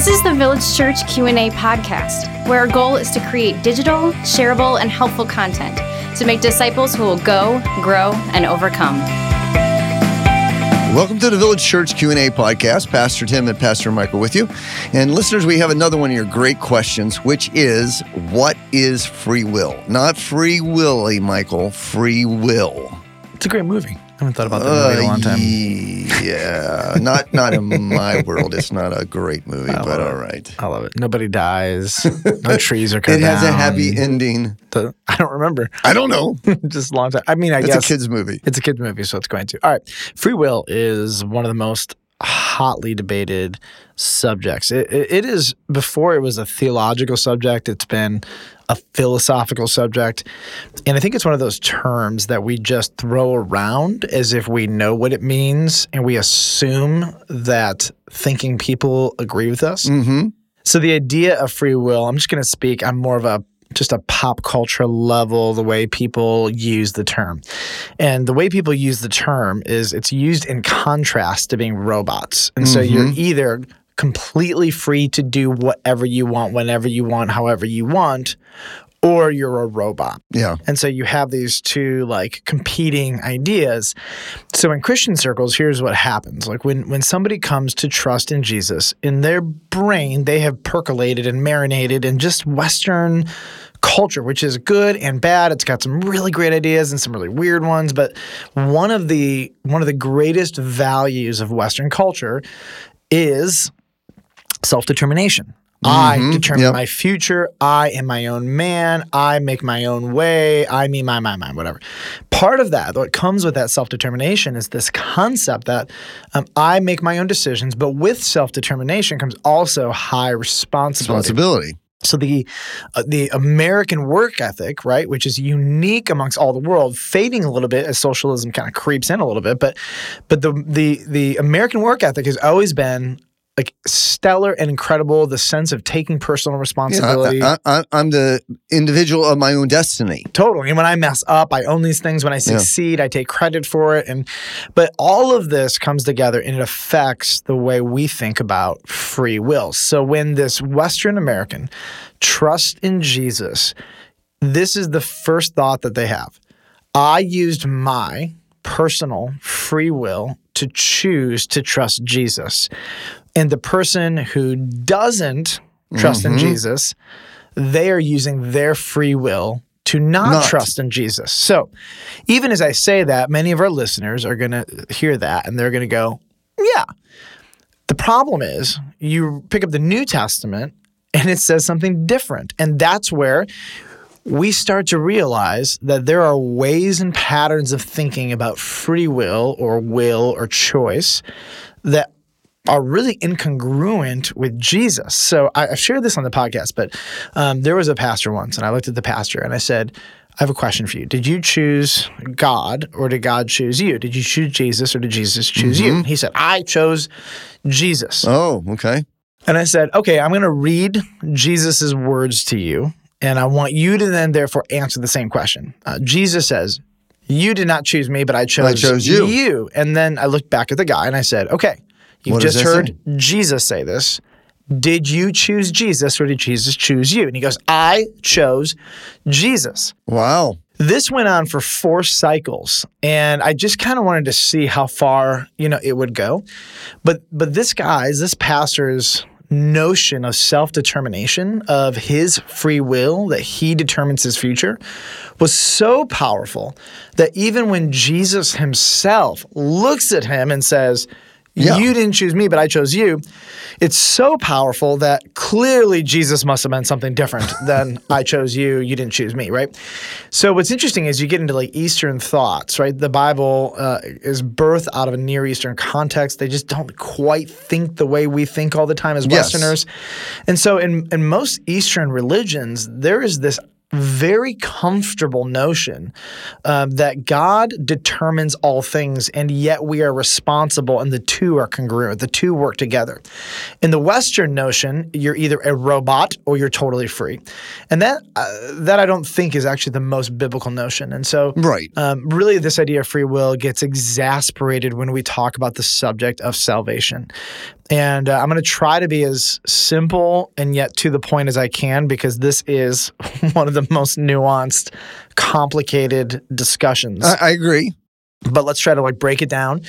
This is the Village Church Q&A podcast, where our goal is to create digital, shareable, and helpful content to make disciples who will go, grow, and overcome. Welcome to the Village Church Q&A podcast. Pastor Tim and Pastor Michael with you. And listeners, we have another one of your great questions, which is what is free will? Not free willy, Michael, free will. It's a great movie. I haven't thought about that movie in a long time. Uh, Yeah, not not in my world. It's not a great movie, I but all right. it. I love it. Nobody dies. No trees are cut It has a happy ending. The- I don't remember. I don't know. Just a long time. I mean, I It's guess it's a kids movie. it's a kids movie, so it's going to. All right. Free will is one of the most hotly debated subjects. It, it, is before it was a theological subject. It's been a philosophical subject, and I think it's one of those terms that we just throw around as if we know what it means, and we assume that thinking people agree with us. Mm-hmm. So the idea of free will, I'm just going to speak. I'm more of a just a pop culture level, the way people use the term. And the way people use the term is it's used in contrast to being robots. And so you're mm-hmm. either completely free to do whatever you want, whenever you want, however you want, or you're a robot. Yeah. And so you have these two like competing ideas. So in Christian circles, here's what happens. Like when when somebody comes to trust in Jesus, in their brain, they have percolated and marinated in just Western culture, which is good and bad. It's got some really great ideas and some really weird ones. But one of the one of the greatest values of Western culture is self-determination. I determine yep. my future. I am my own man. I make my own way. I, mean, my, my, my, whatever. Part of that, what comes with that self determination, is this concept that um, I make my own decisions, but with self determination comes also high responsibility. Responsibility. So the uh, the American work ethic, right, which is unique amongst all the world, fading a little bit as socialism kind of creeps in a little bit, but but the the the American work ethic has always been like stellar and incredible. The sense of taking personal Yeah, responsibility. I, I, I'm the individual of my own destiny. Totally. And when I mess up, I own these things. When I succeed, I take credit for it. And but all of this comes together and it affects the way we think about free will. So when this Western American trusts in Jesus, this is the first thought that they have. I used my personal free will to choose to trust Jesus. And the person who doesn't trust in mm-hmm. Jesus, they are using their free will to not, Not. trust in Jesus. So, even as I say that, many of our listeners are going to hear that and they're going to go, yeah. The problem is you pick up the New Testament and it says something different. And that's where we start to realize that there are ways and patterns of thinking about free will or will or choice that are really incongruent with Jesus. So I, I've shared this on the podcast, but um, there was a pastor once, and I looked at the pastor and I said, I have a question for you. Did you choose God or did God choose you? Did you choose Jesus or did Jesus choose you? He said, I chose Jesus. Oh, okay. And I said, okay, I'm going to read Jesus' words to you, and I want you to then therefore answer the same question. Uh, Jesus says, You did not choose me, but I chose, chose you." And then I looked back at the guy and I said, Okay, you've What just heard? Jesus say this. Did you choose Jesus or did Jesus choose you? And he goes, I chose Jesus. Wow. This went on for four cycles, and I just kind of wanted to see how far you know it would go. But but this guy's, this pastor's notion of self determination, of his free will, that he determines his future, was so powerful that even when Jesus himself looks at him and says, Yeah. You didn't choose me, but I chose you. It's so powerful that clearly Jesus must have meant something different than I chose you, you didn't choose me, right? So what's interesting is you get into like Eastern thoughts, right? The Bible uh, is birthed out of a Near Eastern context. They just don't quite think the way we think all the time as Yes. Westerners. And so in, in most Eastern religions, there is this very comfortable notion um, that God determines all things, and yet we are responsible, and the two are congruent. The two work together. In the Western notion, you're either a robot or you're totally free, and that uh, that I don't think is actually the most biblical notion. And so, Right. um, really, this idea of free will gets exasperated when we talk about the subject of salvation. And uh, I'm going to try to be as simple and yet to the point as I can because this is one of the most nuanced, complicated discussions. I, I agree. but let's try to like break it down.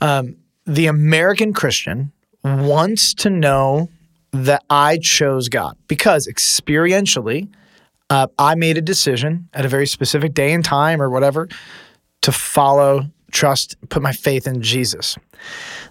Um, the American Christian wants to know that I chose God because experientially, uh, I made a decision at a very specific day and time or whatever to follow, trust, put my faith in Jesus.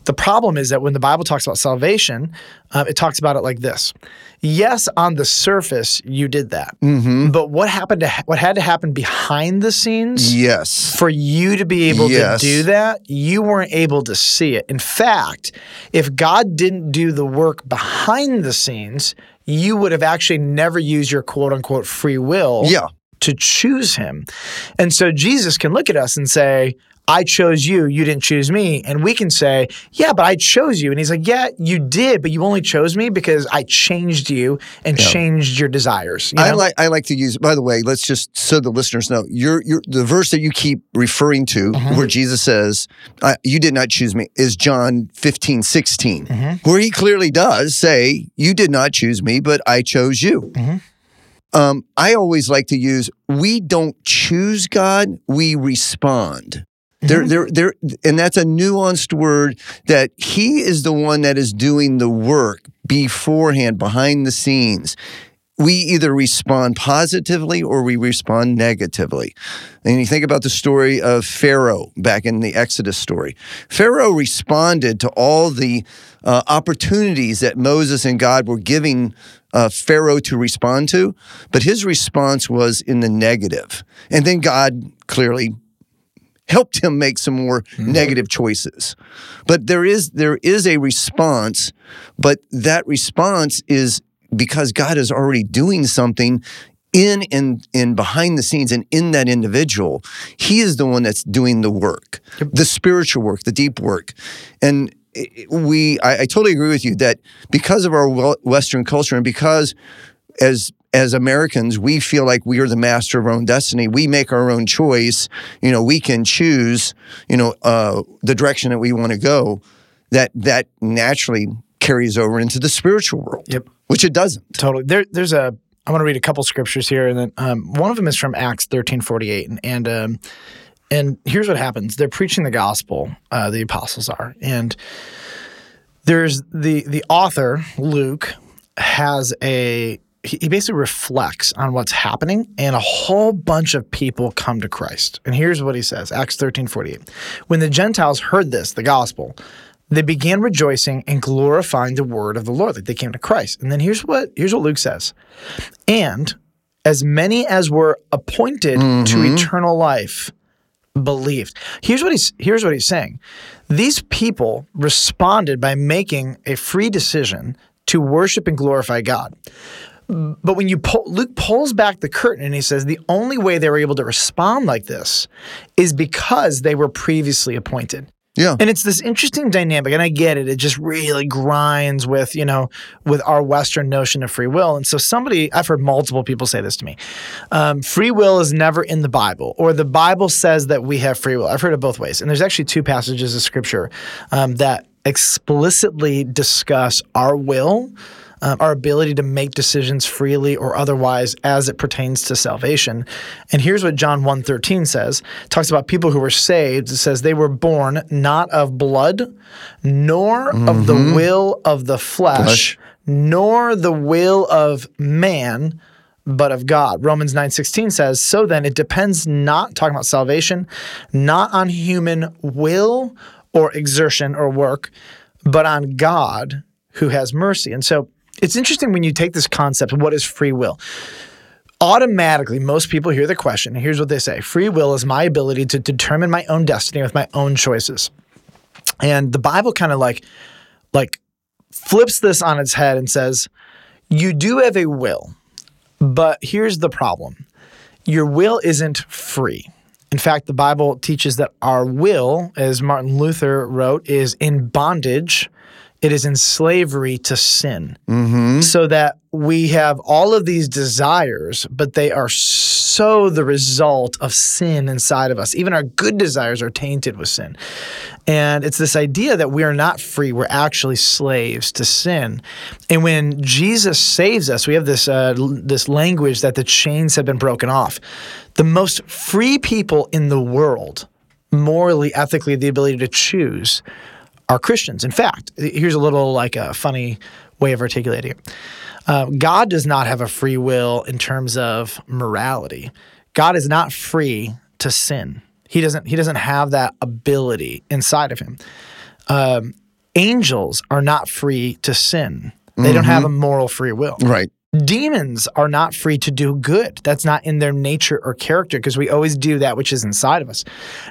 The problem is that when the Bible talks about salvation, uh, it talks about it like this: Yes, on the surface you did that, but what happened to ha- what had to happen behind the scenes? Yes. for you to be able Yes. to do that, you weren't able to see it. In fact, if God didn't do the work behind the scenes, you would have actually never used your quote unquote free will Yeah. to choose him. And so Jesus can look at us and say, I chose you, you didn't choose me. And we can say, Yeah, but I chose you. And he's like, Yeah, you did, but you only chose me because I changed you and changed your desires. you I like I like to use. By the way, let's just so the listeners know. You're, you're the verse that you keep referring to, Mm-hmm. where Jesus says, "You did not choose me," is John 15, 16, Mm-hmm. where he clearly does say, "You did not choose me, but I chose you." Mm-hmm. Um, I always like to use, "We don't choose God; we respond." There, there, there, and that's a nuanced word that he is the one that is doing the work beforehand, behind the scenes we either respond positively or we respond negatively. And you think about the story of Pharaoh back in the Exodus story. Pharaoh responded to all the uh, opportunities that Moses and God were giving uh, Pharaoh to respond to, but his response was in the negative. And then God clearly helped him make some more mm-hmm. negative choices. But there is there is a response, but that response is because God is already doing something in and in behind the scenes and in that individual. He is the one that's doing the work, the spiritual work, the deep work. And we I, I totally agree with you that because of our Western culture and because as as Americans, we feel like we are the master of our own destiny. We make our own choice. You know, we can choose. You know, uh, the direction that we want to go. That that naturally carries over into the spiritual world. Yep. Which it doesn't. Totally. There, there's a. I want to read a couple scriptures here, and then um, one of them is from Acts thirteen forty eight, and and um, and here's what happens: they're preaching the gospel. Uh, the apostles are, and there's the the author Luke has a he basically reflects on what's happening and a whole bunch of people come to Christ. And here's what he says, Acts 13:48. When the Gentiles heard this, the gospel, they began rejoicing and glorifying the word of the Lord that they came to Christ. And then here's what here's what Luke says. And as many as were appointed to mm-hmm. eternal life believed. Here's what he's here's what he's saying. These people responded by making a free decision to worship and glorify God. But when you pull, Luke pulls back the curtain and he says the only way they were able to respond like this is because they were previously appointed. Yeah. And it's this interesting dynamic, and I get it. It just really grinds with, you know, with our Western notion of free will. And so somebody, I've heard multiple people say this to me. Um, free will is never in the Bible, or the Bible says that we have free will. I've heard it both ways. And there's actually two passages of scripture um, that explicitly discuss our will um, our ability to make decisions freely or otherwise as it pertains to salvation. And here's what John 1:13 says. It talks about people who were saved. It says they were born not of blood, nor of the will of the flesh, Flesh. nor the will of man, but of God. Romans 9:16 says, "So then it depends not talking about salvation, not on human will or exertion or work, but on God who has mercy." And so it's interesting when you take this concept, of what is free will? Automatically, most people hear the question, and here's what they say Free will is my ability to determine my own destiny with my own choices. And the Bible kind of like, like flips this on its head and says, You do have a will, but here's the problem your will isn't free. In fact, the Bible teaches that our will, as Martin Luther wrote, is in bondage it is in slavery to sin. Mm-hmm. So that we have all of these desires, but they are so the result of sin inside of us. Even our good desires are tainted with sin. And it's this idea that we are not free, we're actually slaves to sin. And when Jesus saves us, we have this, uh, l- this language that the chains have been broken off. The most free people in the world, morally, ethically, the ability to choose, are Christians. In fact, here's a little like a funny way of articulating it. Uh, God does not have a free will in terms of morality. God is not free to sin. He doesn't. He doesn't have that ability inside of him. Um, angels are not free to sin. They don't have a moral free will. Right. Demons are not free to do good. That's not in their nature or character because we always do that which is inside of us.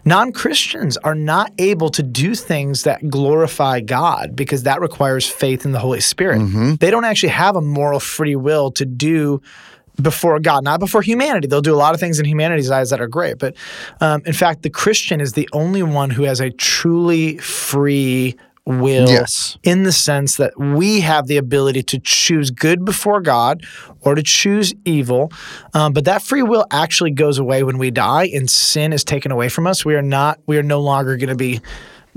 Non Christians are not able to do things that glorify God because that requires faith in the Holy Spirit. They don't actually have a moral free will to do before God, not before humanity. They'll do a lot of things in humanity's eyes that are great. But um, in fact, the Christian is the only one who has a truly free will Yes. in the sense that we have the ability to choose good before God or to choose evil. Um, but that free will actually goes away when we die and sin is taken away from us. We are not, we are no longer going to be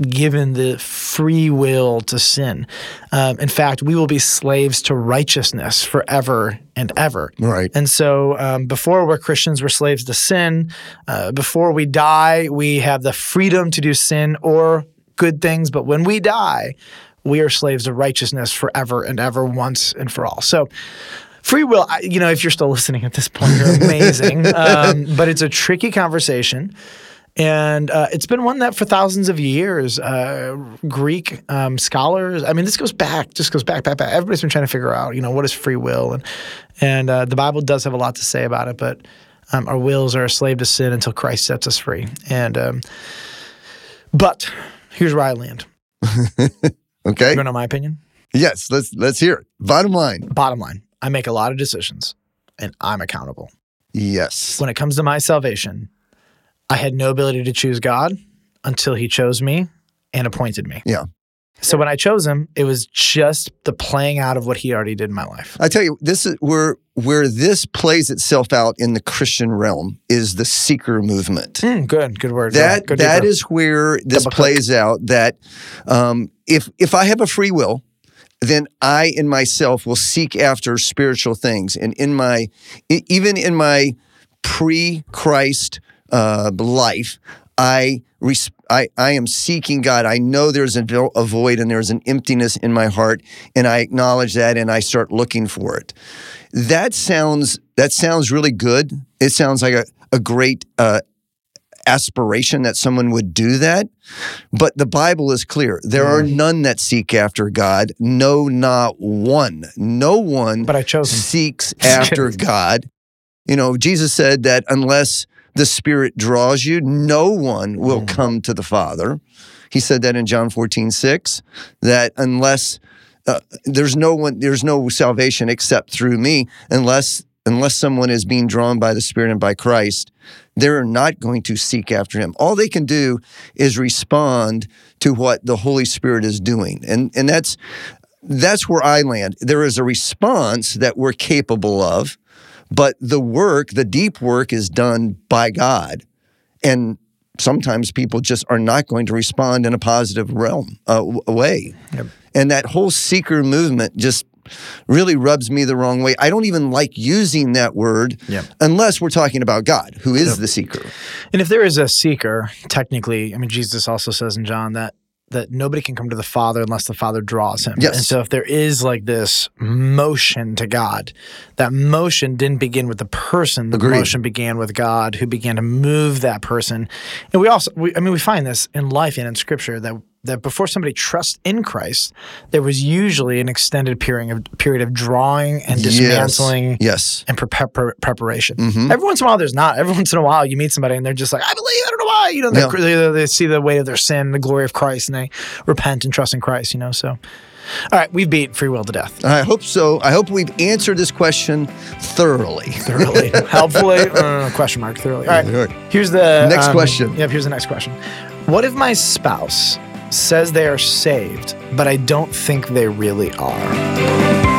given the free will to sin. Um, in fact, we will be slaves to righteousness forever and ever. Right. And so, um, before we're Christians, we're slaves to sin. Uh, before we die, we have the freedom to do sin or good things. But when we die, we are slaves of righteousness forever and ever, once and for all. So, free will, I- you know, if you're still listening at this point, you're amazing. um, but it's a tricky conversation. And uh, it's been one that for thousands of years, uh, Greek um, scholars. I mean, this goes back, just goes back, back, back. Everybody's been trying to figure out, you know, what is free will, and and uh, the Bible does have a lot to say about it. But um, our wills are a slave to sin until Christ sets us free. And um, but here's where I land. Okay. You want to know my opinion? Yes. Let's let's hear it. Bottom line. Bottom line, I make a lot of decisions, and I'm accountable. Yes. when it comes to my salvation, I had no ability to choose God until He chose me and appointed me. Yeah. So when I chose Him, it was just the playing out of what He already did in my life. I tell you, this is where where this plays itself out in the Christian realm is the seeker movement. Mm, good, good word. That Go- go that deeper. is where this Double click. plays out. That um, if if I have a free will, then I in myself will seek after spiritual things, and in my even in my pre-Christ uh, life, I. Res- I, I am seeking God. I know there's a, a void and there's an emptiness in my heart, and I acknowledge that, and I start looking for it. That sounds that sounds really good. It sounds like a, a great uh, aspiration that someone would do that. But the Bible is clear. There are Mm. none that seek after God. No, not one. No one But I chose Him. seeks after God. You know, Jesus said that unless the Spirit draws you, no one will Mm. come to the Father. He said that in John 14, 6, that unless uh, there's no one, there's no salvation except through me, unless unless someone is being drawn by the Spirit and by Christ, they're not going to seek after him. All they can do is respond to what the Holy Spirit is doing. And and that's that's where I land. There is a response that we're capable of, but the work, the deep work is done by God. And sometimes people just are not going to respond in a positive realm uh, way. Yep. And that whole seeker movement just really rubs me the wrong way. I don't even like using that word Yep. unless we're talking about God, who is the seeker. And if there is a seeker, technically, I mean, Jesus also says in John that that nobody can come to the Father unless the Father draws him. Yes. And so if there is like this motion to God, that motion didn't begin with the person. The Agreed. motion began with God, who began to move that person. And we also, we, I mean, we find this in life and in Scripture that that before somebody trusts in Christ, there was usually an extended period of period of drawing and dismantling Yes. and pre- pre- preparation. Mhm. Every once in a while, there's not. Every once in a while, you meet somebody and they're just like, I believe, I why. You know, they, they, they see the weight of their sin, the glory of Christ, and they repent and trust in Christ, you know. So, all right, we've beat free will to death. I hope so. I hope we've answered this question thoroughly. Thoroughly. Helpfully. Uh, question mark, thoroughly. All right, All right. here's the Next um, question. Yep, here's the next question. What if my spouse says they are saved, but I don't think they really are.